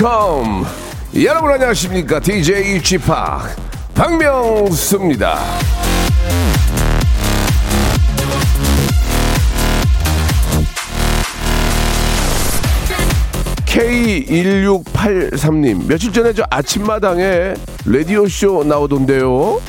컴. 여러분 안녕하십니까? DJ 지팍 박명수입니다. K1683님, 며칠 전에 저 아침마당에 라디오쇼 나오던데요.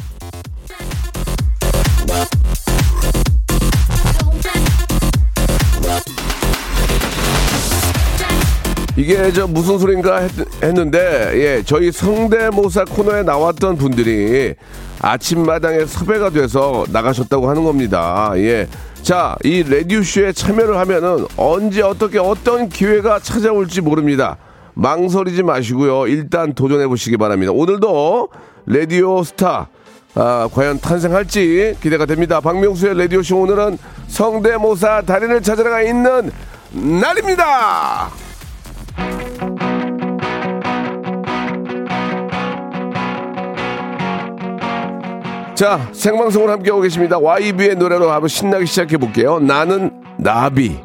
이게 저 무슨 소린가 했, 했는데, 예, 저희 성대모사 코너에 나왔던 분들이 아침마당에 섭외가 돼서 나가셨다고 하는 겁니다. 예. 자, 이 라디오쇼에 참여를 하면은 언제 어떻게 어떤 기회가 찾아올지 모릅니다. 망설이지 마시고요. 일단 도전해 보시기 바랍니다. 오늘도 라디오 스타 아, 과연 탄생할지 기대가 됩니다. 박명수의 라디오쇼 오늘은 성대모사 달인을 찾아가 있는 날입니다. 자, 생방송을 함께하고 계십니다. YB의 노래로 한번 신나게 시작해 볼게요. 나는 나비.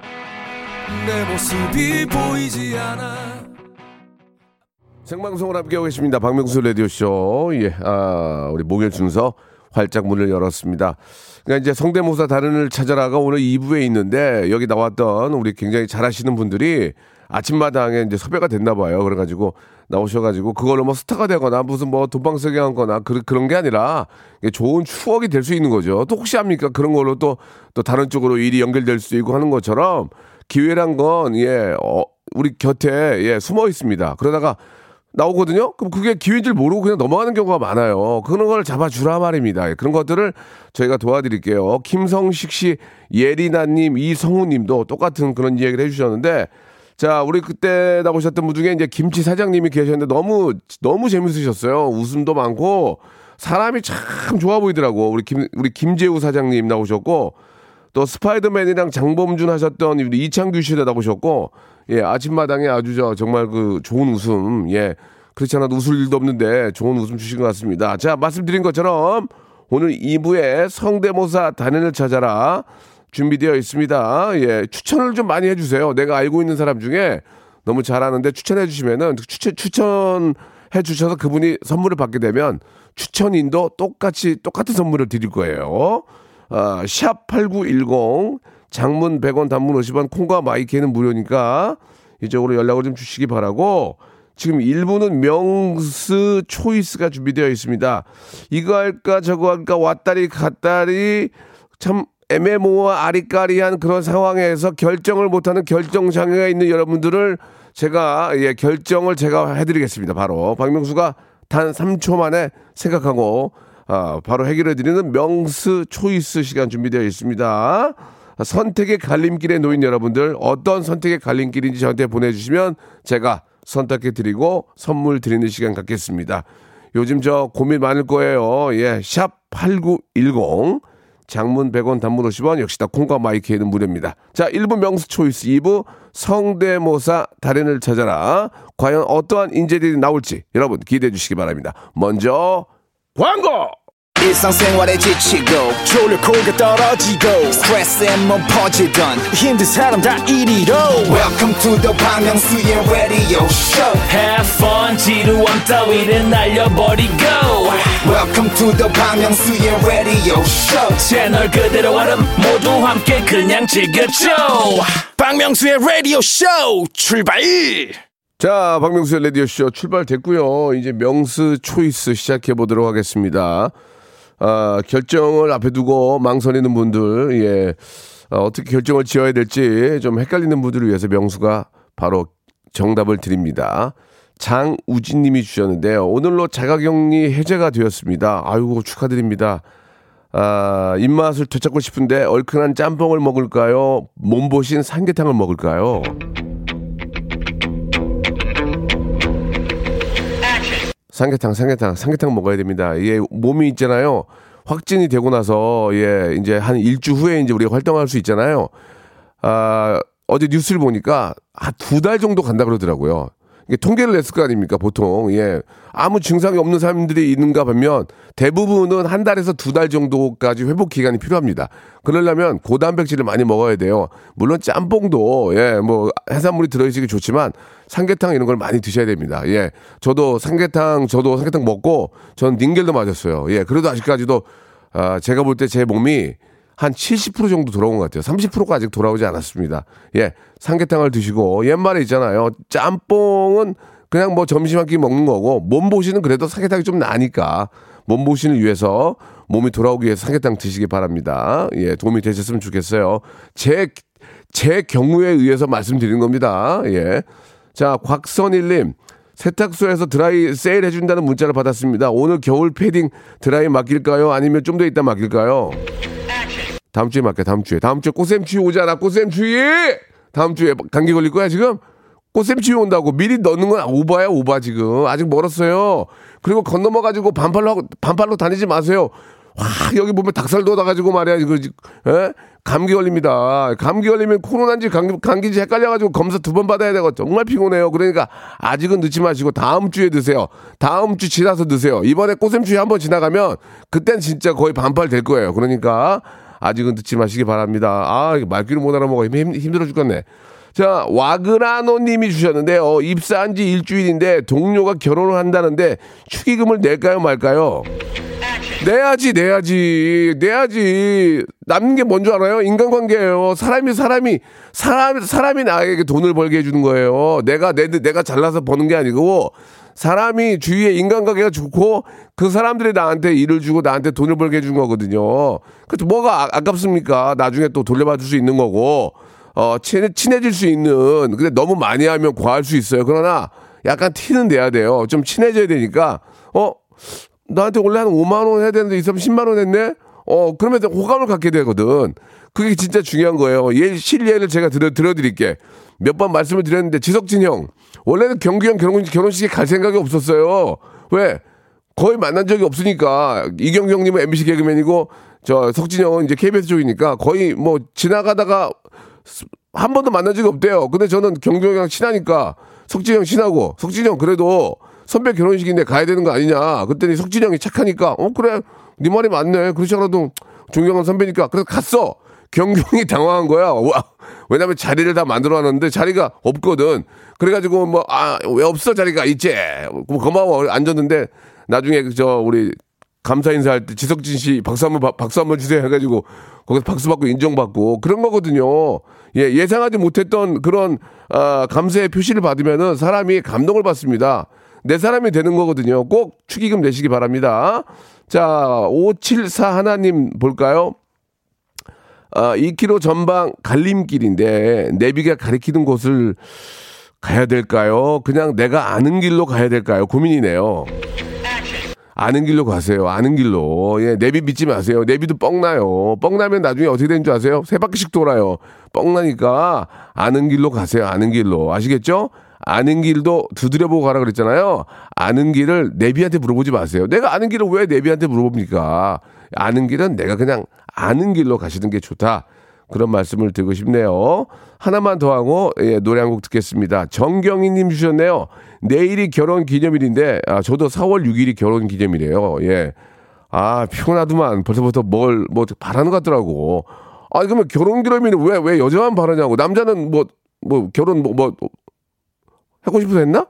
생방송을 함께하고 계십니다. 박명수 라디오쇼. 예, 아, 우리 목요일 순서 활짝 문을 열었습니다. 그러니까 이제 성대모사 달인을 찾아라가 오늘 2부에 있는데 여기 나왔던 우리 굉장히 잘하시는 분들이 아침마당에 이제 섭외가 됐나 봐요. 그래가지고 나오셔가지고 그걸로 뭐 스타가 되거나 무슨 뭐 돈방석에 한거나 그, 그런 게 아니라 좋은 추억이 될 수 있는 거죠. 또 혹시 합니까? 그런 걸로 또, 또 다른 쪽으로 일이 연결될 수 있고 하는 것처럼 기회란 건, 예, 어, 우리 곁에, 예, 숨어 있습니다. 그러다가 나오거든요? 그럼 그게 기회인 줄 모르고 그냥 넘어가는 경우가 많아요. 그런 걸 잡아주라 말입니다. 예, 그런 것들을 저희가 도와드릴게요. 김성식 씨, 예리나님, 이성우님도 똑같은 그런 이야기를 해주셨는데, 자, 우리 그때 나오셨던 분 중에 이제 김치 사장님이 계셨는데 너무, 너무 재밌으셨어요. 웃음도 많고, 사람이 참 좋아 보이더라고. 우리 김, 우리 김재우 사장님 나오셨고, 또 스파이더맨이랑 장범준 하셨던 우리 이창규 씨도 나오셨고, 예, 아침마당에 아주 저 정말 그 좋은 웃음, 예. 그렇지 않아도 웃을 일도 없는데 좋은 웃음 주신 것 같습니다. 자, 말씀드린 것처럼 오늘 2부에 성대모사 단연을 찾아라. 준비되어 있습니다. 예, 추천을 좀 많이 해주세요. 내가 알고 있는 사람 중에 너무 잘하는데 추천해 주시면은 추천 추천해 주셔서 그분이 선물을 받게 되면 추천인도 똑같이 똑같은 선물을 드릴 거예요. 아, 샵8910 장문 100원 단문 50원 콩과 마이크는 무료니까 이쪽으로 연락을 좀 주시기 바라고 지금 1부는 명스 초이스가 준비되어 있습니다. 이거 할까 저거 할까 왔다리 갔다리 참 애매모호와 아리까리한 그런 상황에서 결정을 못하는 결정 장애가 있는 여러분들을 제가 예, 결정을 제가 해드리겠습니다. 바로 박명수가 단 3초 만에 생각하고 아, 바로 해결해드리는 명스 초이스 시간 준비되어 있습니다. 선택의 갈림길에 놓인 여러분들 어떤 선택의 갈림길인지 저한테 보내주시면 제가 선택해드리고 선물 드리는 시간 갖겠습니다. 요즘 저 고민 많을 거예요. 예, 샵 8910 장문 100원 단문 50원 역시 다 콩과 마이크에는 무료입니다. 자, 1부 명수 초이스 2부 성대모사 달인을 찾아라. 과연 어떠한 인재들이 나올지 여러분 기대해 주시기 바랍니다. 먼저 광고! 일상생활에 지치고, 졸려 코가 떨어지고, 스트레스에 몸 퍼지던, 힘든 사람 다 이리로. welcome to the Bang Myung-soo's radio show Have fun 지루함 따위를 날려버리고 welcome to the Bang Myung-soo's radio show 채널 그대로 얼음 모두 함께 그냥 즐겨줘 박명수의 라디오 쇼 출발! 자, 박명수의 라디오 쇼 출발됐고요. 이제 명스 초이스 시작해 보도록 하겠습니다. 아, 결정을 앞에 두고 망설이는 분들, 예, 어, 어떻게 결정을 지어야 될지 좀 헷갈리는 분들을 위해서 명수가 바로 정답을 드립니다. 장우진 님이 주셨는데요. 오늘로 자가격리 해제가 되었습니다. 아이고, 축하드립니다. 아, 입맛을 되찾고 싶은데 얼큰한 짬뽕을 먹을까요? 몸보신 삼계탕을 먹을까요? 삼계탕, 삼계탕, 삼계탕 먹어야 됩니다. 이게 몸이 있잖아요. 확진이 되고 나서 예 이제 한 일주 후에 이제 우리가 활동할 수 있잖아요. 아 어제 뉴스를 보니까 한 두 달 정도 간다 그러더라고요. 통계를 냈을 거 아닙니까, 보통. 예. 아무 증상이 없는 사람들이 있는가 보면 대부분은 한 달에서 두 달 정도까지 회복 기간이 필요합니다. 그러려면 고단백질을 많이 먹어야 돼요. 물론 짬뽕도, 예, 뭐, 해산물이 들어있으기 좋지만 삼계탕 이런 걸 많이 드셔야 됩니다. 예. 저도 삼계탕, 저도 삼계탕 먹고 전 닌겔도 맞았어요. 예. 그래도 아직까지도, 아, 제가 볼 때 제 몸이 한 70% 정도 돌아온 것 같아요. 30%가 아직 돌아오지 않았습니다. 예, 삼계탕을 드시고 옛말에 있잖아요. 짬뽕은 그냥 뭐 점심 한 끼 먹는 거고 몸보신은 그래도 삼계탕이 좀 나니까 몸보신을 위해서 몸이 돌아오기 위해서 삼계탕 드시기 바랍니다. 예, 도움이 되셨으면 좋겠어요. 제, 제 경우에 의해서 말씀드린 겁니다. 예. 자, 곽선일님. 세탁소에서 드라이 세일 해준다는 문자를 받았습니다. 오늘 겨울 패딩 드라이 맡길까요? 아니면 좀 더 있다 맡길까요? 다음 주에 맡게 다음 주에. 다음 주에 꽃샘추위 오잖아 꽃샘추위. 다음 주에 감기 걸릴 거야 지금? 꽃샘추위 온다고 미리 넣는 건 오바야 오바 지금. 아직 멀었어요. 그리고 건너머 가지고 반팔로 하고 반팔로 다니지 마세요. 와 여기 보면 닭살 돋아가지고 말이야 이거 에? 감기 걸립니다. 감기 걸리면 코로나인지 감기, 감기인지 헷갈려가지고 검사 두 번 받아야 되고 정말 피곤해요. 그러니까 아직은 늦지 마시고 다음 주에 드세요. 다음 주 지나서 드세요. 이번에 꽃샘추위 한번 지나가면 그땐 진짜 거의 반팔 될 거예요. 그러니까 아직은 듣지 마시기 바랍니다. 아, 말귀를 못 알아먹어. 힘, 힘들어 죽겠네. 자, 와그라노 님이 주셨는데요. 입사한 지 일주일인데 동료가 결혼을 한다는데 축의금을 낼까요, 말까요? 내야지, 내야지, 내야지. 남는 게 뭔지 알아요? 인간관계예요. 사람이 사람이 사람 사람이 나에게 돈을 벌게 해주는 거예요. 내가 내 내가 잘나서 버는 게 아니고 사람이 주위에 인간관계가 좋고 그 사람들이 나한테 일을 주고 나한테 돈을 벌게 해준 거거든요. 그래서 뭐가 아, 아깝습니까? 나중에 또 돌려받을 수 있는 거고 어 친해, 친해질 수 있는 근데 너무 많이 하면 과할 수 있어요. 그러나 약간 티는 내야 돼요. 좀 친해져야 되니까 어 나한테 원래 한 5만 원 해야 되는데 이 사람 10만 원 했네. 어 그러면 호감을 갖게 되거든. 그게 진짜 중요한 거예요. 예 실례를 제가 들어 드려드릴게. 몇 번 말씀을 드렸는데 지석진 형 원래는 경규 형 결혼 결혼식에 갈 생각이 없었어요. 왜? 거의 만난 적이 없으니까 이경규 형님은 MBC 개그맨이고 저 석진 형은 이제 KBS 쪽이니까 거의 뭐 지나가다가 한 번도 만난 적이 없대요. 근데 저는 경규 형이랑 친하니까 석진 형 친하고 석진 형 그래도 선배 결혼식인데 가야 되는 거 아니냐. 그랬더니 석진 형이 착하니까 어 그래 네 말이 맞네. 그렇지 않아도 존경하는 선배니까 그래서 갔어. 경경이 당황한 거야. 와, 왜냐면 자리를 다 만들어 놨는데 자리가 없거든. 그래가지고 뭐, 아, 왜 없어 자리가 있지? 뭐 고마워. 앉았는데 나중에 그저 우리 감사 인사할 때 지석진 씨 박수 한번 박수 한번 주세요 해가지고 거기서 박수 받고 인정받고 그런 거거든요. 예, 예상하지 못했던 그런 아, 감사의 표시를 받으면은 사람이 감동을 받습니다. 내 사람이 되는 거거든요. 꼭 축의금 내시기 바랍니다. 자, 574 하나님 볼까요? 아, 2km 전방 갈림길인데 내비가 가리키는 곳을 가야 될까요? 그냥 내가 아는 길로 가야 될까요? 고민이네요. 아는 길로 가세요. 아는 길로. 예, 내비 믿지 마세요. 내비도 뻥나요. 뻥나면 나중에 어떻게 되는 줄 아세요? 세 바퀴씩 돌아요. 뻥나니까 아는 길로 가세요. 아는 길로. 아시겠죠? 아는 길도 두드려보고 가라 그랬잖아요. 아는 길을 내비한테 물어보지 마세요. 내가 아는 길을 왜 내비한테 물어봅니까? 아는 길은 내가 그냥 아는 길로 가시는 게 좋다. 그런 말씀을 드리고 싶네요. 하나만 더 하고 예, 노래 한 곡 듣겠습니다. 정경희님 주셨네요. 내일이 결혼 기념일인데 아, 저도 4월 6일이 결혼 기념일이에요. 예. 아 피곤하더만 벌써부터 뭘 뭐 바라는 것 같더라고. 아 그러면 결혼 기념일은 왜 왜 여자만 바라냐고 남자는 뭐뭐 뭐 결혼 뭐, 뭐 하고 싶어서 했나?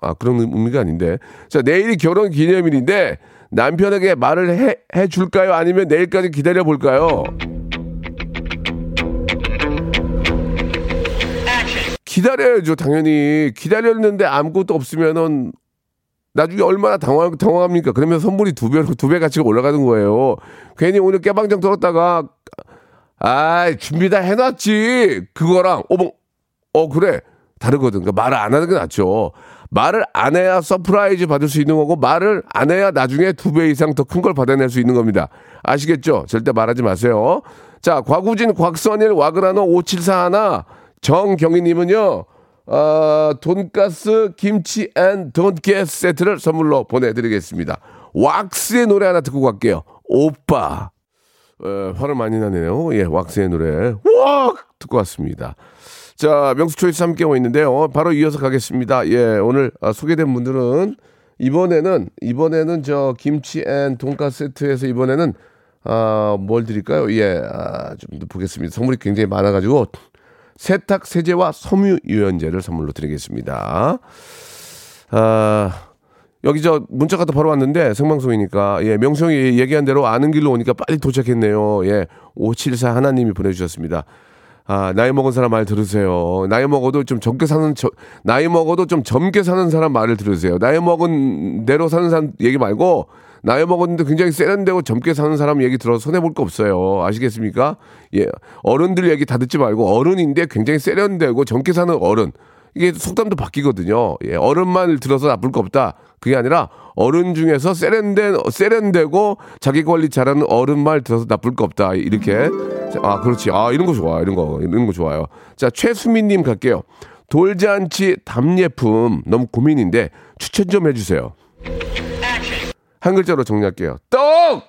아 그런 의미가 아닌데. 자 내일이 결혼 기념일인데 남편에게 말을 해, 해 줄까요? 아니면 내일까지 기다려 볼까요? 기다려야죠, 당연히. 기다렸는데 아무것도 없으면은 나중에 얼마나 당황, 당황합니까? 그러면 선물이 두 배로, 두배 가치가 올라가는 거예요. 괜히 오늘 깨방정 떨었다가, 아 준비 다 해놨지. 그거랑, 어머, 어, 그래. 다르거든. 그러니까 말을 안 하는 게 낫죠. 말을 안 해야 surprise 받을 수 있는 거고, 말을 안 해야 나중에 두 배 이상 더 큰 걸 받아낼 수 있는 겁니다. 아시겠죠? 절대 말하지 마세요. 자, 과구진 곽선일 와그라노 5741 정경희님은요, 어, 돈가스 김치 and 돈가스 세트를 선물로 보내드리겠습니다. 왁스의 노래 하나 듣고 갈게요. 오빠. 어, 화를 많이 나네요. 예, 왁스의 노래. 왁! 듣고 왔습니다. 자, 명수 choice 함께하고 있는데요. 바로 이어서 가겠습니다. 예, 오늘 아, 소개된 분들은 이번에는, 이번에는 저 김치 and 돈가스 세트에서 이번에는 아, 뭘 드릴까요? 예, 아, 좀 보겠습니다. 선물이 굉장히 많아가지고 세탁 세제와 섬유 유연제를 선물로 드리겠습니다. 아, 여기 저 문자가 또 바로 왔는데 생방송이니까 예 명성이 얘기한 대로 아는 길로 오니까 빨리 도착했네요. 예 574 하나님이 보내주셨습니다. 아 나이 먹은 사람 말 들으세요. 나이 먹어도 좀 젊게 사는 저, 나이 먹어도 좀 젊게 사는 사람 말을 들으세요. 나이 먹은 대로 사는 사람 얘기 말고 나이 먹었는데 굉장히 세련되고 젊게 사는 사람 얘기 들어서 손해 볼 거 없어요. 아시겠습니까? 예 어른들 얘기 다 듣지 말고 어른인데 굉장히 세련되고 젊게 사는 어른 이게 속담도 바뀌거든요. 예, 어른만 들어서 나쁠 거 없다. 그게 아니라 어른 중에서 세련된 세련되고 자기 관리 잘하는 어른 말 들어서 나쁠 거 없다. 이렇게 아 그렇지. 아 이런 거 좋아. 이런 거 이런 거 좋아요. 자 최수민님 갈게요. 돌잔치 답례품 너무 고민인데 추천 좀 해주세요. 한 글자로 정리할게요. 떡!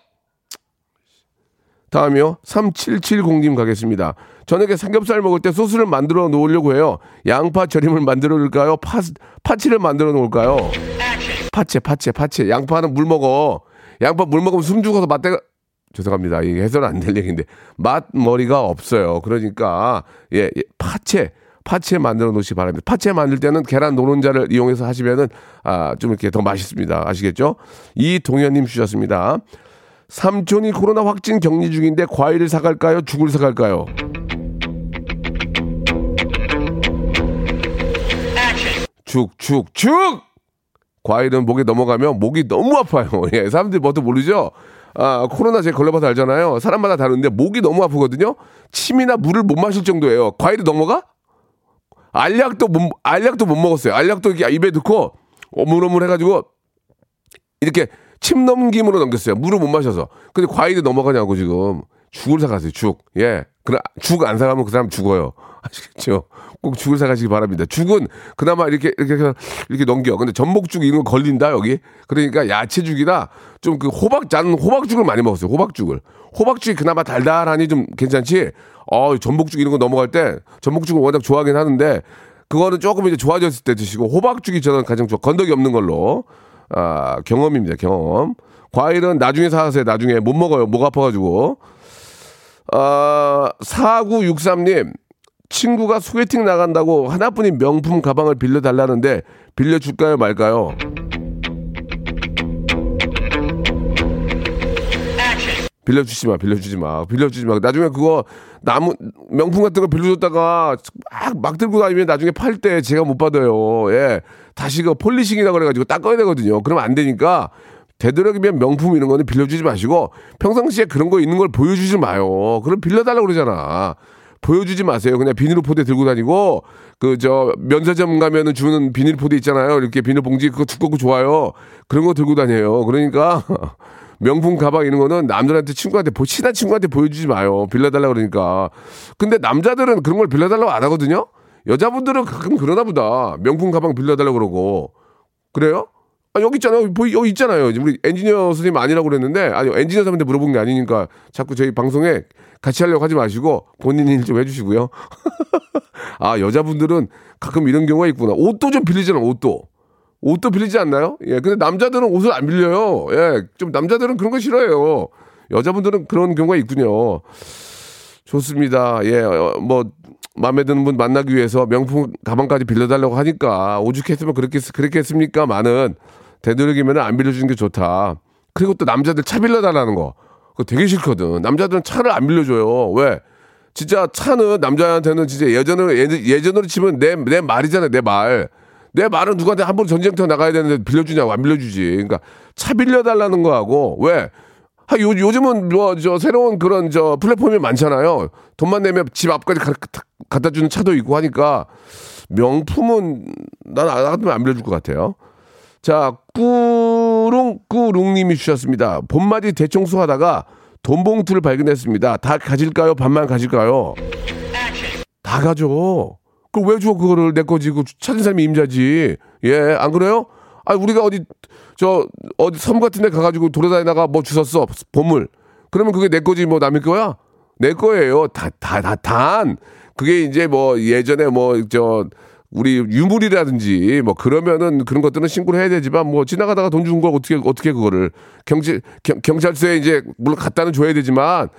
다음이요. 3770님 가겠습니다. 저녁에 삼겹살 먹을 때 소스를 만들어 놓으려고 해요. 양파 절임을 만들어 놓을까요? 파, 파치를 만들어 놓을까요? 파채, 파채, 파채. 양파는 물 먹어. 양파 물 먹으면 숨 죽어서 맛대가, 죄송합니다. 이게 해서는 안 될 얘기인데, 맛머리가 없어요. 그러니까, 예, 예 파채. 파채 만들어 놓으시 기 바랍니다. 파채 만들 때는 계란 노른자를 이용해서 하시면은, 아, 좀 이렇게 더 맛있습니다. 아시겠죠? 이 동현님 주셨습니다. 삼촌이 코로나 확진 격리 중인데 과일을 사갈까요? 죽을 사갈까요? 죽, 죽, 죽! 과일은 목에 넘어가면 목이 너무 아파요. 예, 사람들이 뭐도 모르죠? 아, 코로나 제 걸려봐서 알잖아요. 사람마다 다른데 목이 너무 아프거든요? 침이나 물을 못 마실 정도예요. 과일이 넘어가? 알약도 못, 알약도 못 먹었어요. 알약도 입에 넣고 오물오물 해가지고 이렇게 침 넘김으로 넘겼어요. 물을 못 마셔서. 근데 과일이 넘어가냐고 지금. 죽을 사가세요, 죽. 예. 그래, 죽안 사가면 그 사람 죽어요. 아시겠죠? 꼭 죽을 사가시기 바랍니다. 죽은 그나마 이렇게, 이렇게, 이렇게 넘겨. 근데 전복죽 이런 거 걸린다, 여기. 그러니까 야채죽이나 좀그 호박, 나는 호박죽을 많이 먹었어요. 호박죽을. 호박죽이 그나마 달달하니 좀 괜찮지? 어, 전복죽 이런 거 넘어갈 때 전복죽을 워낙 좋아하긴 하는데 그거는 조금 이제 좋아졌을 때 드시고 호박죽이 저는 가장 좋아. 건더기 없는 걸로. 아, 경험입니다, 경험. 과일은 나중에 사세요, 나중에. 못 먹어요, 목 아파가지고. 아, 4963님, 친구가 소개팅 나간다고 하나뿐인 명품 가방을 빌려달라는데 빌려줄까요, 말까요? 빌려주지 마, 빌려주지 마, 빌려주지 마. 나중에 그거 나무 명품 같은 거 빌려줬다가 막, 막 들고 다니면 나중에 팔 때 제가 못 받아요. 예, 다시 그 폴리싱이라 그래가지고 닦아야 되거든요. 그러면 안 되니까 되도록이면 명품 이런 거는 빌려주지 마시고 평상시에 그런 거 있는 걸 보여주지 마요. 그럼 빌려달라고 그러잖아. 보여주지 마세요. 그냥 비닐 포대 들고 다니고 그 저 면세점 가면은 주는 비닐 포대 있잖아요. 이렇게 비닐 봉지 그거 두껍고 좋아요. 그런 거 들고 다녀요. 그러니까 명품 가방 이런 거는 남들한테 친구한테 친한 친구한테 보여주지 마요. 빌려달라 그러니까. 근데 남자들은 그런 걸 빌려달라고 안 하거든요. 여자분들은 가끔 그러나 보다. 명품 가방 빌려달라고 그러고. 그래요? 아, 여기 있잖아요. 여기, 있잖아요. 우리 엔지니어 선생님 아니라고 그랬는데, 아니, 엔지니어 선생님한테 물어본 게 아니니까 자꾸 저희 방송에 같이 하려고 하지 마시고 본인 일 좀 해주시고요. 아, 여자분들은 가끔 이런 경우가 있구나. 옷도 좀 빌리잖아, 옷도. 옷도 빌리지 않나요? 예, 근데 남자들은 옷을 안 빌려요. 예, 좀 남자들은 그런 거 싫어해요. 여자분들은 그런 경우가 있군요. 좋습니다. 예, 어, 뭐, 마음에 드는 분 만나기 위해서 명품 가방까지 빌려달라고 하니까 오죽했으면 그렇게, 그렇겠습니까? 많은 되도록이면 안 빌려주는 게 좋다. 그리고 또 남자들 차 빌려달라는 거. 그거 되게 싫거든. 남자들은 차를 안 빌려줘요. 왜? 진짜 차는 남자한테는 진짜 예전으로, 예전으로 치면 내, 내 말이잖아요. 내 말. 내 말은 누구한테 한번 전쟁터 나가야 되는데 빌려주냐고 안 빌려주지. 그러니까 차 빌려달라는 거하고 왜? 하, 요, 요즘은 뭐 저 새로운 그런 저 플랫폼이 많잖아요. 돈만 내면 집 앞까지 가, 갖다 주는 차도 있고 하니까 명품은 난안 같으면 안 빌려줄 것 같아요. 자, 꾸룽꾸룽님이 주셨습니다. 봄맞이 대청소 하다가 돈 봉투를 발견했습니다. 다 가질까요? 반만 가질까요? 다 가져. 그걸 왜 줘, 그거를 내 거지. 그 찾은 사람이 임자지. 예, 안 그래요? 아, 우리가 어디, 저, 어디 섬 같은 데 가가지고 돌아다니다가 뭐 주웠어. 보물. 그러면 그게 내 거지, 뭐 남의 거야? 내 거예요. 다, 다, 다, 단. 그게 이제 뭐 예전에 뭐, 저, 우리 유물이라든지 뭐 그러면은 그런 것들은 신고를 해야 되지만 뭐 지나가다가 돈 준 걸 어떻게 어떻게 그거를 경찰 경, 경찰서에 이제 물론 갖다는 줘야 되지만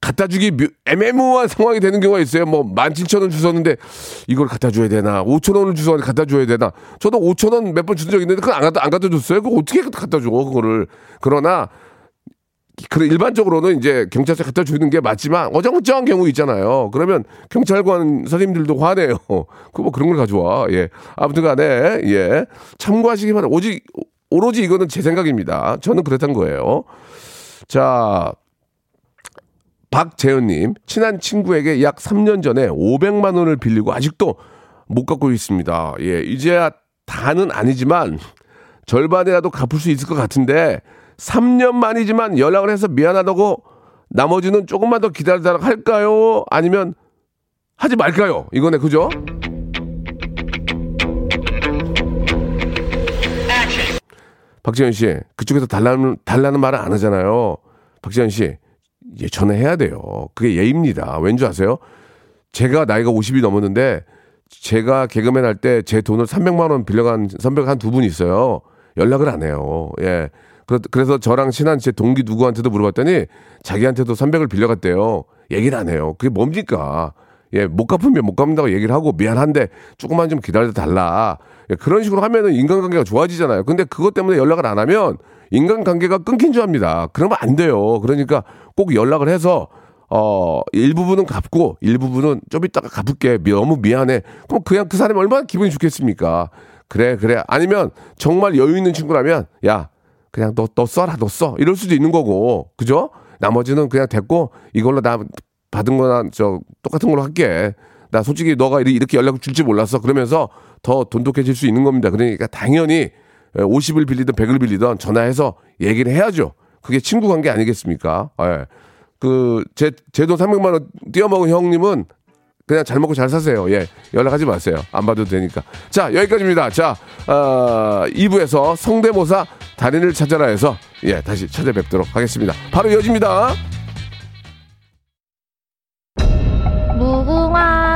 갖다 주기 묘- 애매모호한 상황이 되는 경우가 있어요. 뭐 17,000원 주셨는데 이걸 갖다 줘야 되나? 5,000원을 주셨는데 갖다 줘야 되나? 저도 5,000원 몇 번 준 적 있는데 그걸 안 갖다 안 갖다 줬어요. 그거 어떻게 갖다 줘? 그거를. 그러나 그래 일반적으로는 이제 경찰서에 갖다 주는 게 맞지만 어정쩡한 경우 있잖아요. 그러면 경찰관 선생님들도 화내요. 그 뭐 그런 걸 가져와. 예. 아무튼간에 예 참고하시기 바랍니다. 오직 오로지 이거는 제 생각입니다. 저는 그랬던 거예요. 자 박재현님 친한 친구에게 약 3년 전에 500만 원을 빌리고 아직도 못 갚고 있습니다. 예 이제야 다는 아니지만 절반이라도 갚을 수 있을 것 같은데 3년 만이지만 연락을 해서 미안하다고 나머지는 조금만 더 기다리도록 할까요? 아니면 하지 말까요? 이거네 그죠? 박지현 씨 그쪽에서 달라는 달라는 말을 안 하잖아요. 박지현 씨 예, 전화해야 돼요. 그게 예입니다. 왠지 아세요? 제가 나이가 50이 넘었는데 제가 개그맨 할 때 제 돈을 300만 원 빌려간 선배가 한 두 분 있어요. 연락을 안 해요. 예. 그래- 그래서 저랑 친한 제 동기 누구한테도 물어봤더니 자기한테도 300을 빌려갔대요. 얘기를 안 해요. 그게 뭡니까? 예, 못 갚으면 못 갚는다고 얘기를 하고 미안한데 조금만 좀 기다려 달라. 예, 그런 식으로 하면은 인간관계가 좋아지잖아요. 근데 그것 때문에 연락을 안 하면 인간관계가 끊긴 줄 압니다. 그러면 안 돼요. 그러니까 꼭 연락을 해서 어, 일부분은 갚고 일부분은 좀 이따가 갚을게. 미- 너무 미안해. 그럼 그냥 그 사람이 얼마나 기분이 좋겠습니까? 그래, 그래. 아니면 정말 여유 있는 친구라면 야, 그냥 너, 너 써라, 너 써. 이럴 수도 있는 거고. 그죠? 나머지는 그냥 됐고 이걸로 나 받은 거나 저 똑같은 걸로 할게. 나 솔직히 너가 이렇게 연락을 줄지 몰랐어. 그러면서 더 돈독해질 수 있는 겁니다. 그러니까 당연히 50을 빌리든 100을 빌리든 전화해서 얘기를 해야죠. 그게 친구 관계 아니겠습니까? 예. 그, 제, 제 돈 300만 원 띄어먹은 형님은 그냥 잘 먹고 잘 사세요. 예. 연락하지 마세요. 안 받아도 되니까. 자, 여기까지입니다. 자, 어, 2부에서 성대모사 달인을 찾아라 해서 예, 다시 찾아뵙도록 하겠습니다. 바로 이어집니다.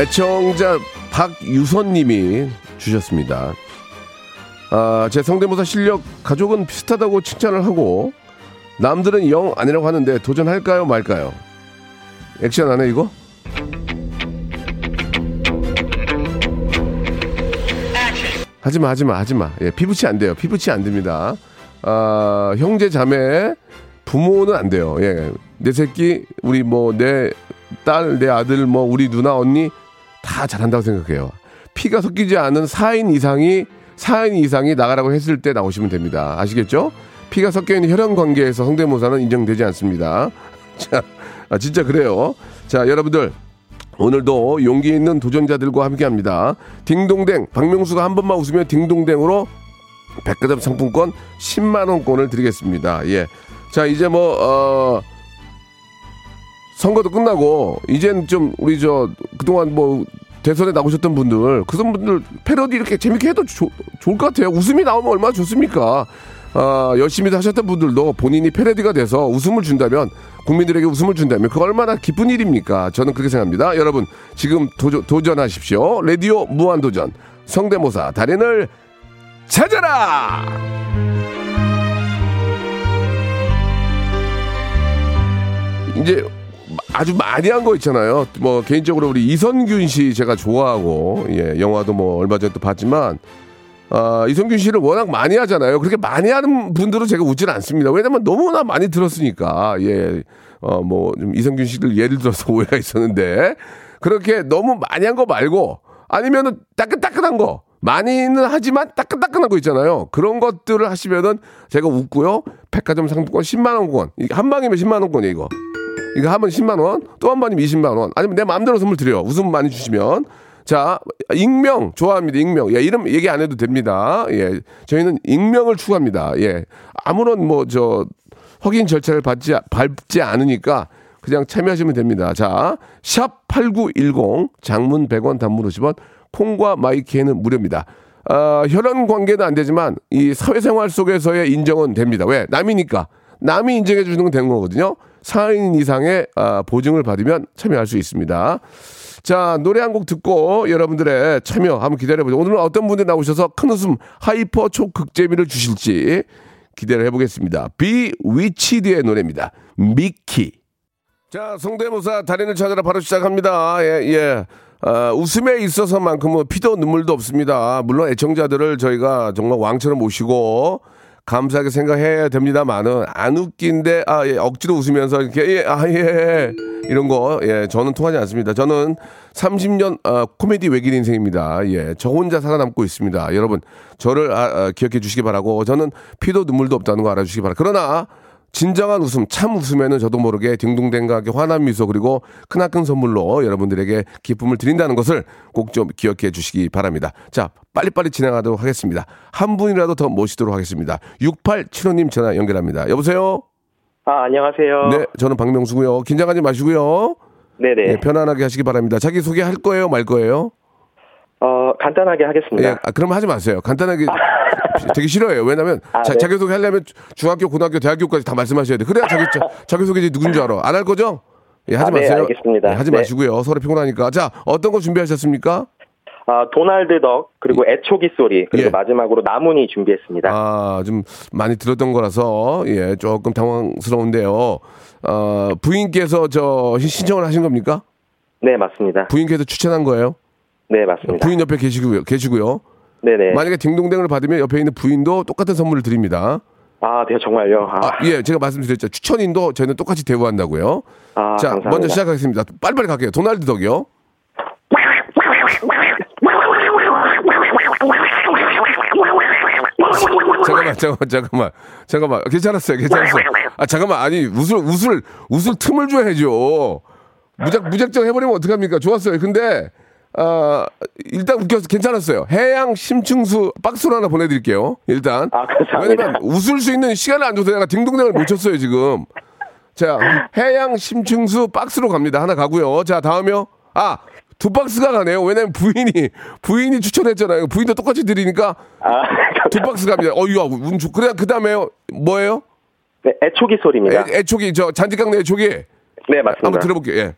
애청자 박유선님이 주셨습니다. 아, 제 성대모사 실력 가족은 비슷하다고 칭찬을 하고 남들은 영 아니라고 하는데 도전할까요 말까요? 액션 안 해 이거? 하지마 하지마 하지마 예, 피부치 안 돼요 피부치 안 됩니다 아, 형제 자매 부모는 안 돼요 예, 내 새끼 우리 뭐 내 딸 내 아들 뭐 우리 누나 언니 다 잘한다고 생각해요 피가 섞이지 않은 4인 이상이 4인 이상이 나가라고 했을 때 나오시면 됩니다 아시겠죠? 피가 섞여 있는 혈연 관계에서 성대모사는 인정되지 않습니다 자 아, 진짜 그래요 자 여러분들 오늘도 용기 있는 도전자들과 함께합니다. 딩동댕 박명수가 한 번만 웃으면 딩동댕으로 백화점 상품권 10만 원권을 드리겠습니다. 예. 자 이제 뭐 어, 선거도 끝나고 이젠 좀 우리 저 그동안 뭐 대선에 나오셨던 분들 그 분들 패러디 이렇게 재밌게 해도 조- 좋을 것 같아요. 웃음이 나오면 얼마나 좋습니까? 아, 열심히 하셨던 분들도 본인이 패러디가 돼서 웃음을 준다면 국민들에게 웃음을 준다면 그 얼마나 기쁜 일입니까? 저는 그렇게 생각합니다. 여러분 지금 도전, 도전하십시오. 라디오 무한도전 성대모사 달인을 찾아라. 이제 아주 많이 한 거 있잖아요. 뭐 개인적으로 우리 이선균 씨 제가 좋아하고 예 영화도 뭐 얼마 전에 또 봤지만 아, 이성균 씨를 워낙 많이 하잖아요. 그렇게 많이 하는 분들은 제가 웃지는 않습니다. 왜냐면 너무나 많이 들었으니까. 예. 어, 뭐, 좀 이성균 씨를 예를 들어서 오해가 있었는데, 그렇게 너무 많이 한 거 말고, 아니면은 따끈따끈한 거, 많이는 하지만 따끈따끈한 거 있잖아요. 그런 것들을 하시면은 제가 웃고요. 백화점 상품권 10만 원권. 이게 한 방이면 10만 원권이에요, 이거. 이거 하면 10만 원, 또 한 번이면 20만 원. 아니면 내 마음대로 선물 드려요. 웃음 많이 주시면. 자, 익명 좋아합니다. 익명. 예, 이름 얘기 안 해도 됩니다. 예. 저희는 익명을 추구합니다. 예. 아무런 뭐 저 확인 절차를 받지 밟지 않으니까 그냥 참여하시면 됩니다. 자, 샵 8910 장문 100원 단문 50원 콩과 마이키에는 무료입니다. 아, 혈연 관계는 안 되지만 이 사회생활 속에서의 인정은 됩니다. 왜? 남이니까. 남이 인정해 주는 건 되는 거거든요. 4인 이상의 아, 보증을 받으면 참여할 수 있습니다. 자, 노래 한 곡 듣고 여러분들의 참여 한번 기다려보죠. 오늘은 어떤 분들이 나오셔서 큰 웃음 hyper 초극재미를 주실지 기대를 해보겠습니다. 비 위치드의 노래입니다. 미키. 자, 성대모사 달인을 찾아라 바로 시작합니다. 예, 예. 아, 웃음에 있어서만큼은 피도 눈물도 없습니다. 물론 애청자들을 저희가 정말 왕처럼 모시고 감사하게 생각해야 됩니다만은 안 웃긴데 아, 예, 억지로 웃으면서 이렇게 예, 아, 예. 이런 거 예, 저는 통하지 않습니다. 저는 30년 어, 코미디 외길 인생입니다. 예, 저 혼자 살아남고 있습니다. 여러분 저를 아, 아, 기억해 주시기 바라고 저는 피도 눈물도 없다는 거 알아주시기 바랍니다. 그러나 진정한 웃음, 참 웃음에는 저도 모르게 딩동댕각의 환한 미소 그리고 크나큰 선물로 여러분들에게 기쁨을 드린다는 것을 꼭 좀 기억해 주시기 바랍니다. 자, 빨리빨리 진행하도록 하겠습니다. 한 분이라도 더 모시도록 하겠습니다. 6875님 전화 연결합니다. 여보세요? 아, 안녕하세요. 네, 저는 박명수고요. 긴장하지 마시고요. 네네. 예, 편안하게 하시기 바랍니다. 자기 소개 할 거예요, 말 거예요? 어, 간단하게 하겠습니다. 예, 아, 그럼 하지 마세요. 간단하게 되게 싫어해요. 왜냐면 아, 자, 네. 자기 소개 하려면 중학교, 고등학교, 대학교까지 다 말씀하셔야 돼. 그래야 자기 자, 자기 소개 누군지 알아. 안 할 거죠? 예, 하지 아, 네, 마세요. 알겠습니다. 예, 하지 네. 마시고요. 서로 피곤하니까. 자, 어떤 거 준비하셨습니까? 아, 도날드 덕, 그리고 애초기 소리, 그리고 예. 마지막으로 나문이 준비했습니다. 아, 좀 많이 들었던 거라서 예, 조금 당황스러운데요. 어, 부인께서 저 신청을 하신 겁니까? 네, 맞습니다. 부인께서 추천한 거예요? 네, 맞습니다. 부인 옆에 계시고요. 계시고요. 네네. 만약에 딩동댕을 받으면 옆에 있는 부인도 똑같은 선물을 드립니다. 아, 네, 정말요. 아, 아, 예, 제가 말씀드렸죠. 추천인도 저희는 똑같이 대우한다고요. 아, 자, 감사합니다. 먼저 시작하겠습니다. 빨리빨리 갈게요. 도날드 덕이요. 잠깐만, 잠깐만, 잠깐만, 잠깐만. 괜찮았어요, 괜찮았어요. 아, 잠깐만, 아니 웃을 웃을 웃을 틈을 줘야죠. 무작 무작정 해버리면 어떡합니까? 좋았어요. 근데 아 일단 웃겨서 괜찮았어요. 해양 심층수 박스로 하나 보내드릴게요. 일단. 아. 왜냐면 웃을 수 있는 시간을 안 줘서 내가 딩동댕을 못 쳤어요 지금. 자, 해양 심층수 박스로 갑니다. 하나 가고요. 자, 다음이요. 아, 두 박스가 가네요. 왜냐면 부인이 부인이 추천했잖아요. 부인도 똑같이 드리니까 아, 두 박스 갑니다. 어, 이거 운 좋. 그래 그 다음에요. 뭐예요? 네, 애초기 소리입니다. 애, 애초기 저 잔디깡 내 애초기. 네, 맞습니다. 한번 들어볼게요. 예.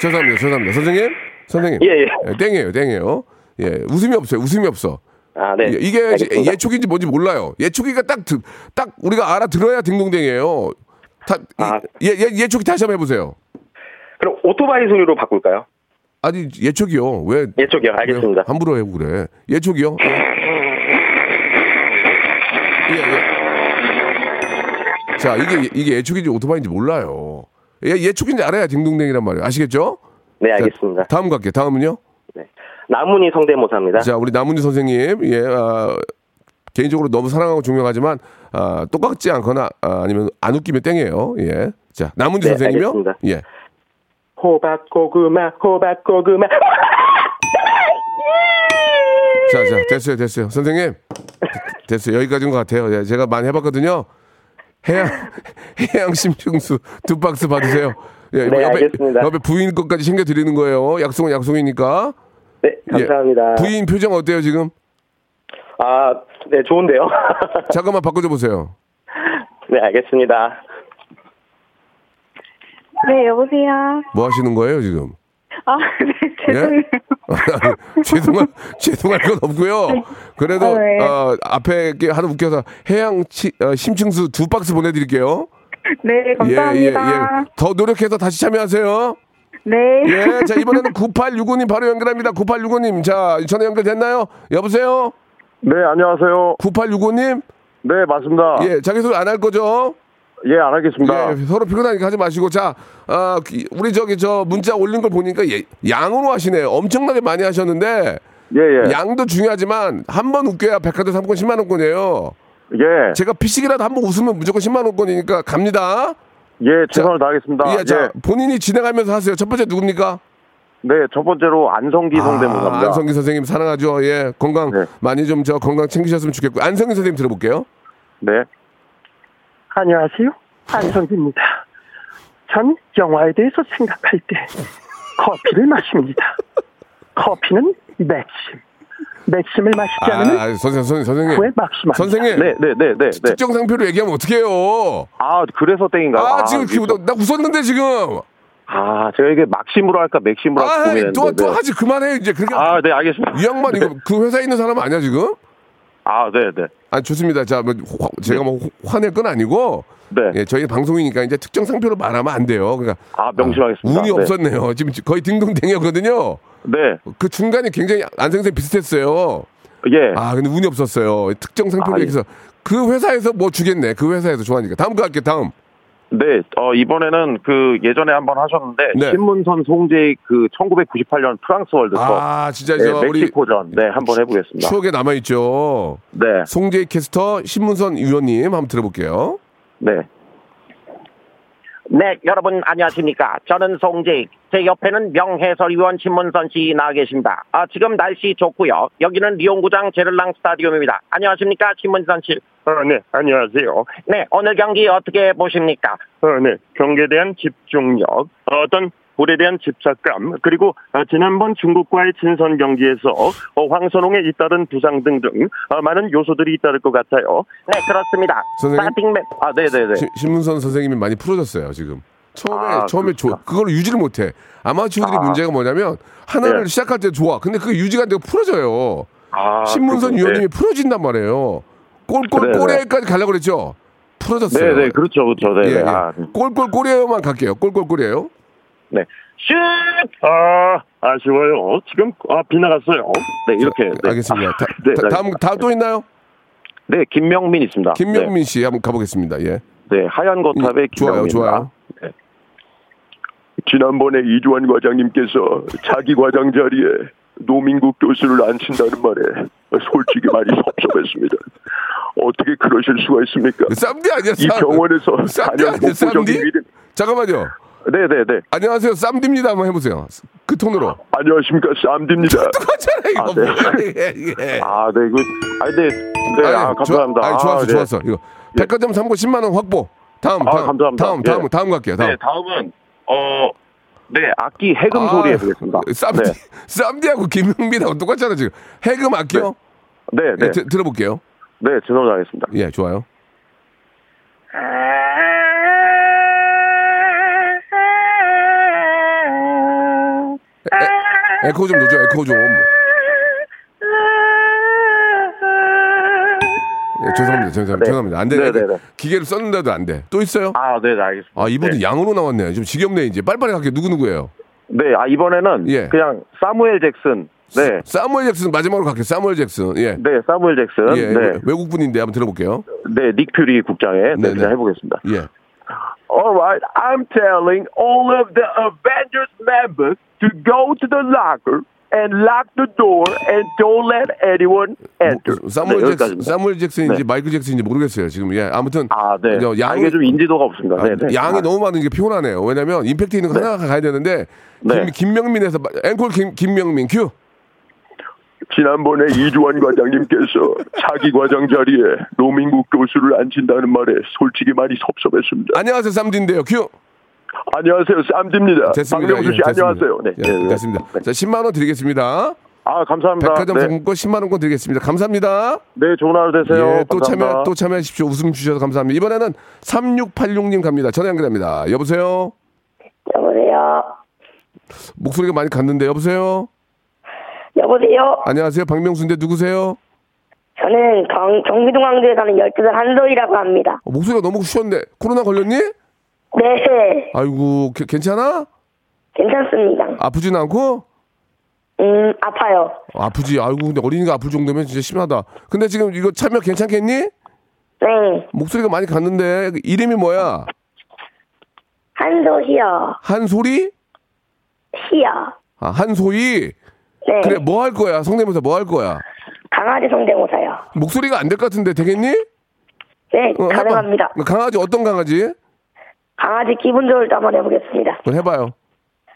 죄송합니다. 죄송합니다. 선생님? 선생님. 예, 예. 땡이에요. 땡이에요. 예. 웃음이 없어요. 웃음이 없어. 아, 네. 예, 이게 알겠습니다. 예초기인지 뭔지 몰라요. 예초기가 딱, 드- 딱 우리가 알아들어야 딩동댕이에요. 다, 이- 아. 예, 예, 예초기 다시 한번 해보세요. 그럼 오토바이 소리로 바꿀까요? 아니, 예초기요. 왜? 예초기요. 알겠습니다. 왜 함부로 해고 그래. 예초기요. 예. 예, 예. 자, 이게, 이게 예초기인지 오토바이인지 몰라요. 예, 예초기인지 알아야 딩동댕이란 말이에요. 아시겠죠? 네, 자, 알겠습니다. 다음 갈게요. 다음은요? 네. 나문이 성대모사입니다. 자, 우리 남은희 선생님, 예, 아, 개인적으로 너무 사랑하고 존경하지만, 아, 똑같지 않거나, 아, 니면안 웃기면 땡이에요. 예. 자, 남은희 네, 선생님이요? 알겠습니다. 예. 호박 고구마, 호박 고구마. 자, 자, 됐어요, 됐어요. 선생님. 됐어요. 여기까지인 것 같아요. 예, 제가 많이 해봤거든요. 해양, 해양 심층수 두 박스 받으세요. 예, 네, 옆에, 알겠습니다. 옆에 부인 것까지 챙겨드리는 거예요. 약속은 약속이니까. 네, 감사합니다. 예. 부인 표정 어때요, 지금? 아, 네, 좋은데요. 잠깐만 바꿔줘 보세요. 네, 알겠습니다. 네, 여보세요. 뭐 하시는 거예요, 지금? 아, 네, 죄송해요. 예? 죄송할, 죄송할 건 없고요. 그래도, 아, 네. 어, 앞에 게 하나 웃겨서 해양 치, 어, 심층수 두 박스 보내드릴게요. 네, 감사합니다. 더 노력해서 다시 참여하세요. 네. 예, 자, 이번에는 9865님 바로 연결합니다. 9865님. 자, 전화 연결됐나요? 여보세요? 네, 안녕하세요. 9865님? 네, 맞습니다. 예, 자기소개 안 할 거죠? 예, 안 하겠습니다. 예, 서로 피곤하니까 하지 마시고 자, 아, 기- 우리 저기 저 문자 올린 걸 보니까 예, 양으로 하시네요. 엄청나게 많이 하셨는데 예, 예. 양도 중요하지만 한 번 웃겨야 백화점 상품권 10만 원권이에요. 예. 제가 피식이라도 한 번 웃으면 무조건 10만 원권이니까 갑니다. 예, 최선을 다하겠습니다. 예, 자, 예. 본인이 진행하면서 하세요. 첫 번째 누굽니까? 네, 첫 번째로 안성기 성대모사입니다. 아, 안성기 선생님 사랑하죠. 예, 건강 네. 많이 좀 저 건강 챙기셨으면 좋겠고 안성기 선생님 들어볼게요. 네. 안녕하세요. 안성기입니다. 전 영화에 대해서 생각할 때 커피를 마십니다. 커피는 맥심. 맥심을 마시지 않으면 아, 선생 선생 선생님. 후에 막심합니다. 선생님. 네, 네, 네, 네, 네. 특정 상표로 얘기하면 어떡해요? 아, 그래서 땡인가요? 아, 지금 나, 나 웃었는데 지금. 아, 제가 이게 막심으로 할까 맥심으로 할까 아, 고민했는데. 또, 또 네. 하지 그만해 이제 그렇게. 아, 네, 알겠습니다. 이 양반 이거 그 회사에 있는 사람 아니야 지금? 아, 네, 네. 아 좋습니다. 자, 뭐, 화- 제가 뭐 화낼 건 아니고. 네. 예, 저희 방송이니까 이제 특정 상표로 말하면 안 돼요. 그러니까 아, 명심하겠습니다. 운이 네. 없었네요. 지금 거의 딩동댕이었거든요. 네. 그 중간에 굉장히 안생생 비슷했어요. 예. 아, 근데 운이 없었어요. 특정 상표로 아, 예. 얘기해서 그 회사에서 뭐 주겠네. 그 회사에서 좋아하니까. 다음 거 할게요. 다음. 네, 어, 이번에는 그 예전에 한번 하셨는데 네. 신문선 송재익 그 1998년 프랑스 월드컵 아, 진짜 네, 저 우리 멕시코전 네, 한번 해보겠습니다. 추억에 남아 있죠. 네, 송재희 캐스터 신문선 위원님 한번 들어볼게요. 네. 네, 여러분 안녕하십니까. 저는 송재익. 제 옆에는 명해설위원 신문선 씨 나와 계십니다. 아, 지금 날씨 좋고요. 여기는 리옹구장 제를랑 스타디움입니다. 안녕하십니까, 신문선 씨. 어, 네, 안녕하세요. 네, 오늘 경기 어떻게 보십니까? 어, 네, 경기에 대한 집중력, 어떤 볼에 대한 집착감, 그리고 어, 지난번 중국과의 친선 경기에서 어, 황선홍의 잇따른 부상 등등 어, 많은 요소들이 잇따를 것 같아요. 네, 그렇습니다. 선생님? 스타팅 아, 네 네네. 시- 신문선 선생님이 많이 풀어졌어요 지금. 처음에 아, 처음에 조. 그걸 유지를 못해. 아마추어들이 아. 문제가 뭐냐면 하나를 네. 시작할 때 좋아. 근데 그게 유지가 안 되고 풀어져요. 아, 신문선 그렇군요. 위원님이 풀어진단 말이에요. 꼴꼴 네, 네. 꼬리에까지 가려고 그랬죠. 네, 풀어졌어요. 네, 그렇죠, 그렇죠. 네, 예, 네. 예. 아, 네. 꼴꼴 꼬리에만 갈게요. 꼴꼴 꼬리에요. 네. 슛! 아, 아쉬워요. 지금 아, 빗나갔어요. 네, 이렇게. 네. 알겠습니다. 다, 네, 다, 네. 다음 다음 또 있나요? 네, 김명민 있습니다. 김명민 씨 한번 가보겠습니다. 예. 네, 네, 하얀 거탑의 음, 좋아요, 김명민. 좋아요. 지난번에 이주환 과장님께서 자기 과장 자리에 노민국 교수를 앉힌다는 말에 솔직히 많이 섭섭했습니다. 그러실 수가 있습니까? 쌈디 아니야? 이 쌈- 병원에서 쌈디 4년 아니야? 쌈디? 일은 잠깐만요. 네네네. 안녕하세요. 쌈디입니다. 한번 해보세요. 그 톤으로. 안녕하십니까 쌈디입니다. 똑같잖아 이거. 아, 네. 이게, 이게. 아, 네, 그, 아, 네, 네, 아니, 아, 감사합니다. 좋아, 아니, 좋았어, 아, 네. 좋았어. 이거 백화점 상고 10만 원 확보. 다음, 아, 다음, 감사합니다. 다음, 다음, 예. 다음 갈게요. 다음. 네, 다음은, 어, 네, 악기 해금 아, 소리 해보겠습니다. 쌈디, 네, 쌈디하고 김영민하고 똑같잖아 지금. 해금 아껴? 네, 예, 네, 드- 들어볼게요. 네, 죄송합니다. 하겠습니다. 예, 좋아요. 에, 에코 좀 넣어줘, 에코 좀. 예, 죄송합니다, 죄송합니다, 네. 죄송합니다. 안 돼. 네, 네, 네. 기계를 썼는데도 안 돼. 또 있어요? 아, 네, 네, 알겠습니다. 아, 이분도 네. 양으로 나왔네. 좀 지겹네, 이제. 빨리빨리 갈게요. 누구 누구예요? 네, 아, 이번에는 예. 그냥 사무엘 잭슨. 네, 사무엘 잭슨, 마지막으로 갈게요. 사무엘 잭슨. 예. 네, 사무엘 잭슨. 예, 네, 외국 분인데 한번 들어볼게요. 네, 닉 퓨리 국장의. 네, 네. 해보겠습니다. 예. Alright, I'm telling all of the Avengers members to go to the locker and lock the door and don't let anyone enter. 뭐, 사무엘 네, 잭슨. 사무엘 잭슨인지 네. 마이클 잭슨인지 모르겠어요. 지금 예, 아무튼 아, 네. 저 아, 이게 좀 인지도가 없습니다. 아, 네. 양이 아, 너무 많은 게 피곤하네요. 왜냐면 임팩트 있는 거 하나 가야 되는데 네. 김, 김명민에서 마- 앵콜 김, 김명민 큐. 지난번에 이주환 과장님께서 자기 과장 자리에 노민국 교수를 앉힌다는 말에 솔직히 많이 섭섭했습니다. 안녕하세요 쌈디인데요. 큐. 안녕하세요, 쌈디입니다. 됐습니다. 박명수 씨 예, 됐습니다. 안녕하세요. 네, 예, 네, 네. 됐습니다. 자 10만 원 드리겠습니다. 아, 감사합니다. 백화점 네. 상품권 10만 원권 드리겠습니다. 감사합니다. 네, 좋은 하루 되세요. 예, 또 감사합니다. 참여 또 참여하십시오. 웃음 주셔서 감사합니다. 이번에는 3686님 갑니다. 전화 연결합니다. 여보세요. 여보세요. 목소리가 많이 갔는데 여보세요. 여보세요. 안녕하세요. 박명수인데 누구세요? 저는 경, 경기도 광주에 사는 12살 한소희라고 합니다. 어, 목소리가 너무 쉬웠는데 코로나 걸렸니? 네. 아이고 게- 괜찮아? 괜찮습니다. 아프진 않고? 음, 아파요. 어, 아프지. 아이고 근데 어린이가 아플 정도면 진짜 심하다. 근데 지금 이거 참여 괜찮겠니? 네. 목소리가 많이 갔는데 이름이 뭐야? 한소희요. 한소리? 희요. 아, 한소희? 네. 그래, 뭐 할 거야? 성대모사 뭐 할 거야? 강아지 성대모사요. 목소리가 안 될 것 같은데 되겠니? 네, 어, 해봐. 가능합니다. 강아지 어떤 강아지? 강아지 기분 좋을 때 한번 해보겠습니다. 그럼 해봐요.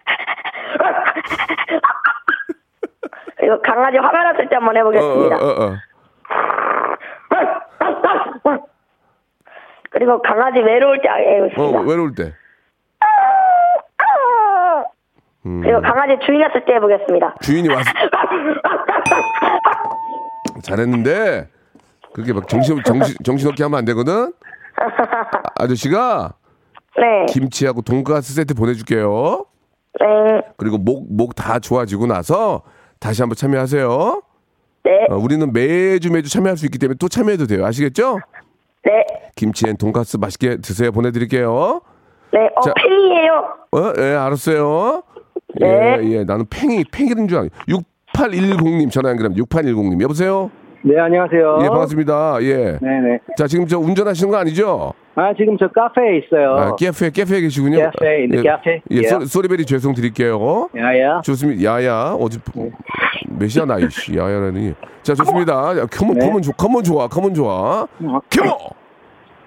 그리고 강아지 화가 났을 때 한번 어, 해보겠습니다. 어, 어, 어. 그리고 강아지 외로울 때 어, 해보겠습니다. 외로울 때. 음, 그리고 강아지 주인 왔을 때 해보겠습니다. 주인이 와서 잘했는데 그렇게 막 정신 정신 정신없게 하면 안 되거든. 아, 아저씨가 네. 김치하고 돈가스 세트 보내줄게요. 네. 그리고 목 목 다 좋아지고 나서 다시 한번 참여하세요. 네. 어, 우리는 매주 매주 참여할 수 있기 때문에 또 참여해도 돼요. 아시겠죠? 네. 김치엔 돈가스 맛있게 드세요. 보내드릴게요. 네. 어, 자. 팬이에요. 어, 예, 알았어요. 네. 예, 예, 나는 팽이, 팽이인 줄 알고. 6810님 전화 연결합니다. 6810님. 여보세요? 네, 안녕하세요. 예, 반갑습니다. 예. 네네. 자, 지금 저 운전하시는 거 아니죠? 아, 지금 저 카페에 있어요. 아, 깨페, 깨페에 계시군요. 카페, 예, cafe. 예, Yeah. 소, 소리베리 죄송 드릴게요. 야야. 좋습니다. 야야. 어제, 몇 시야, 나이, 씨. 야야라니. 자, 좋습니다. 야, 컴온, 네. 컴온, 좋, 컴온 좋아, 컴온 좋아. 컴온!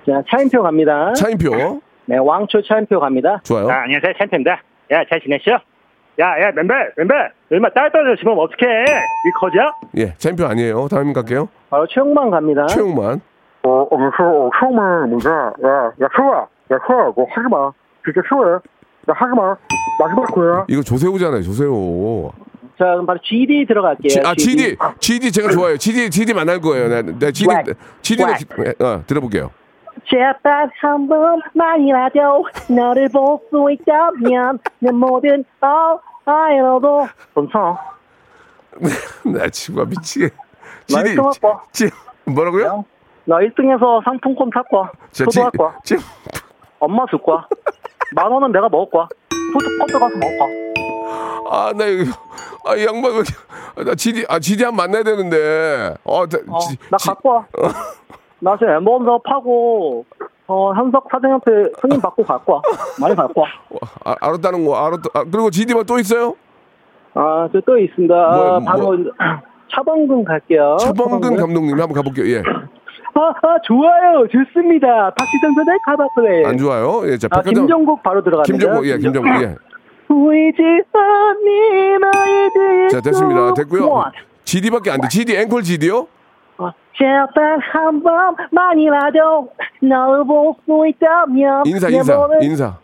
자, 차인표 갑니다. 차인표. 네, 왕초 차인표 갑니다. 좋아요. 아, 안녕하세요. 찬태입니다. 야, 잘 지냈어? 야, 야, 멤버, 멤버. 얼마 딸 떨어지면 어떡해? 이 거지야? 예, 차인표 아니에요. 다음 갈게요. 바로 최용만 갑니다. 최용만. 어, 어, 그, 처음에 뭔가, 야, 야, 수아, 야, 수아, 뭐 하지 마. 진짜 수아. 야, 하지 마. 마지막 거야. 이거 조세호잖아요, 조세호. 자, 그럼 바로 GD 들어갈게요. G, 아, GD. GD 제가 좋아해요. GD, GD 만날 거예요. 네, 네 GD. GD는, Swag. 어, 들어볼게요. 제발 한 번만이라도 너를 볼 수 있다면 내 모든 어 아이로도 괜찮아. 나 친구가 미치게. 나 GD. 1등 할 거야. 지, 뭐라고요? 나 1등해서 상품권 살 거야. 지- 거야. 지금 엄마 줄 거야. 만 원은 내가 먹을 거야. 푸드코트 가서 먹을 거야. 아, 나 이거, 아, 이 양반, 아, 나 GD, 아, GD 한번 만나야 되는데. 어, 나, 어, 지- 나 지- 갖고 와. 나 지금 엠버원 사업하고 어, 현석 사장한테 승인 받고 갈 거야. 많이 갈 거야. 아, 알았다는 거, 알았다. 아, 그리고 GD만 또 있어요? 아, 저 또 있습니다. 뭐, 바로 뭐. 차범근 갈게요. 차범근 감독님 한번 가볼게요. 예. 아, 아, 좋아요. 좋습니다. 박시정선의 카바플레이. 안 좋아요? 예, 자, 아. 김종국 바로 들어갑니다. 김종국, 예, 김종국, 예. 보이지 않니 너희들 자, 됐습니다. 됐고요. GD밖에 안 돼. GD, 앵콜 GD요? 제발 한 번만이라도 너를 볼수 있다면 인사, 내 인사, 인사.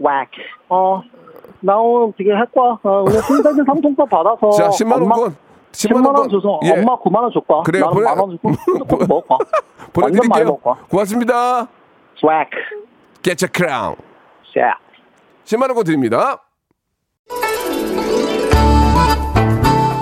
왁. 어, 나 오늘 되게 할 거야. 어, 오늘 신세계 상품권 받아서. 자, 10만 엄마- 원권. 10만 원 줘서 예. 엄마 9만 원. 그래요, 나는 보내- 만원 주고 많이 보내드릴게요. 고맙습니다. 스웩. Get your crown. 자. 10만 원권 드립니다.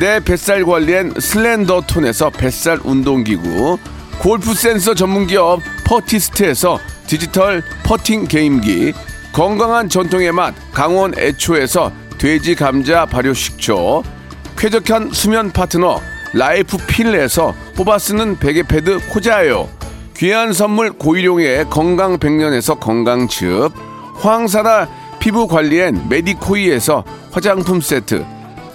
내 뱃살 관리엔 슬렌더 톤에서 뱃살 운동기구, 골프 센서 전문기업 퍼티스트에서 디지털 퍼팅 게임기, 건강한 전통의 맛 강원 애초에서 돼지 감자 발효 식초, 쾌적한 수면 파트너 라이프 필에서 뽑아 쓰는 베개 패드 코자요, 귀한 선물 고일용의 건강 백년에서 건강즙, 황사라 피부 관리엔 메디코이에서 화장품 세트,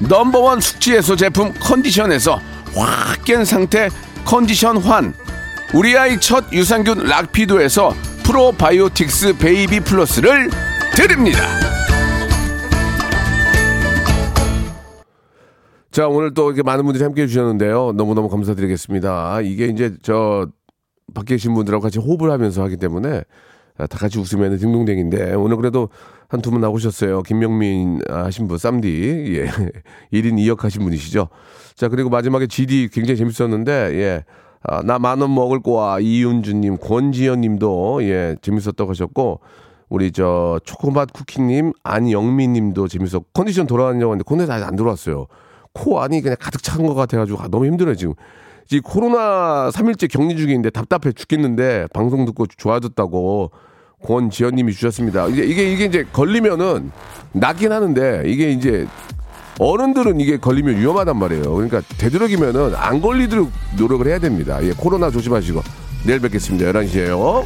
넘버원 숙취해소 제품 컨디션에서 확 깬 상태 컨디션 환, 우리 아이 첫 유산균 락피도에서 프로바이오틱스 베이비 플러스를 드립니다. 자, 오늘 또 이렇게 많은 분들이 함께 해 주셨는데요. 너무너무 감사드리겠습니다. 이게 이제 저 밖에 계신 분들하고 같이 호흡을 하면서 하기 때문에 다 같이 웃으면 딩동댕인데 오늘 그래도 한 두 분 나오셨어요. 김명민 하신 분, 쌈디. 예. 1인 2역 하신 분이시죠. 자, 그리고 마지막에 GD 굉장히 재밌었는데, 예. 아, 나 만 원 먹을 거야. 이윤주 님, 권지현 님도, 예, 재밌었다고 하셨고, 우리 저 초코맛 쿠키 님, 안영미 님도 재밌었고, 컨디션 돌아왔냐고 하는데, 컨디션 아직 안 들어왔어요. 코 안이 그냥 가득 찬 것 같아 가지고, 아, 너무 힘들어요, 지금. 이 코로나 3일째 격리 중인데 답답해 죽겠는데, 방송 듣고 좋아졌다고, 권지현님이 주셨습니다. 이게, 이게, 이게 이제 걸리면은 낫긴 하는데, 이게 이제 어른들은 이게 걸리면 위험하단 말이에요. 그러니까 되도록이면은 안 걸리도록 노력을 해야 됩니다. 예, 코로나 조심하시고 내일 뵙겠습니다. 11시에요.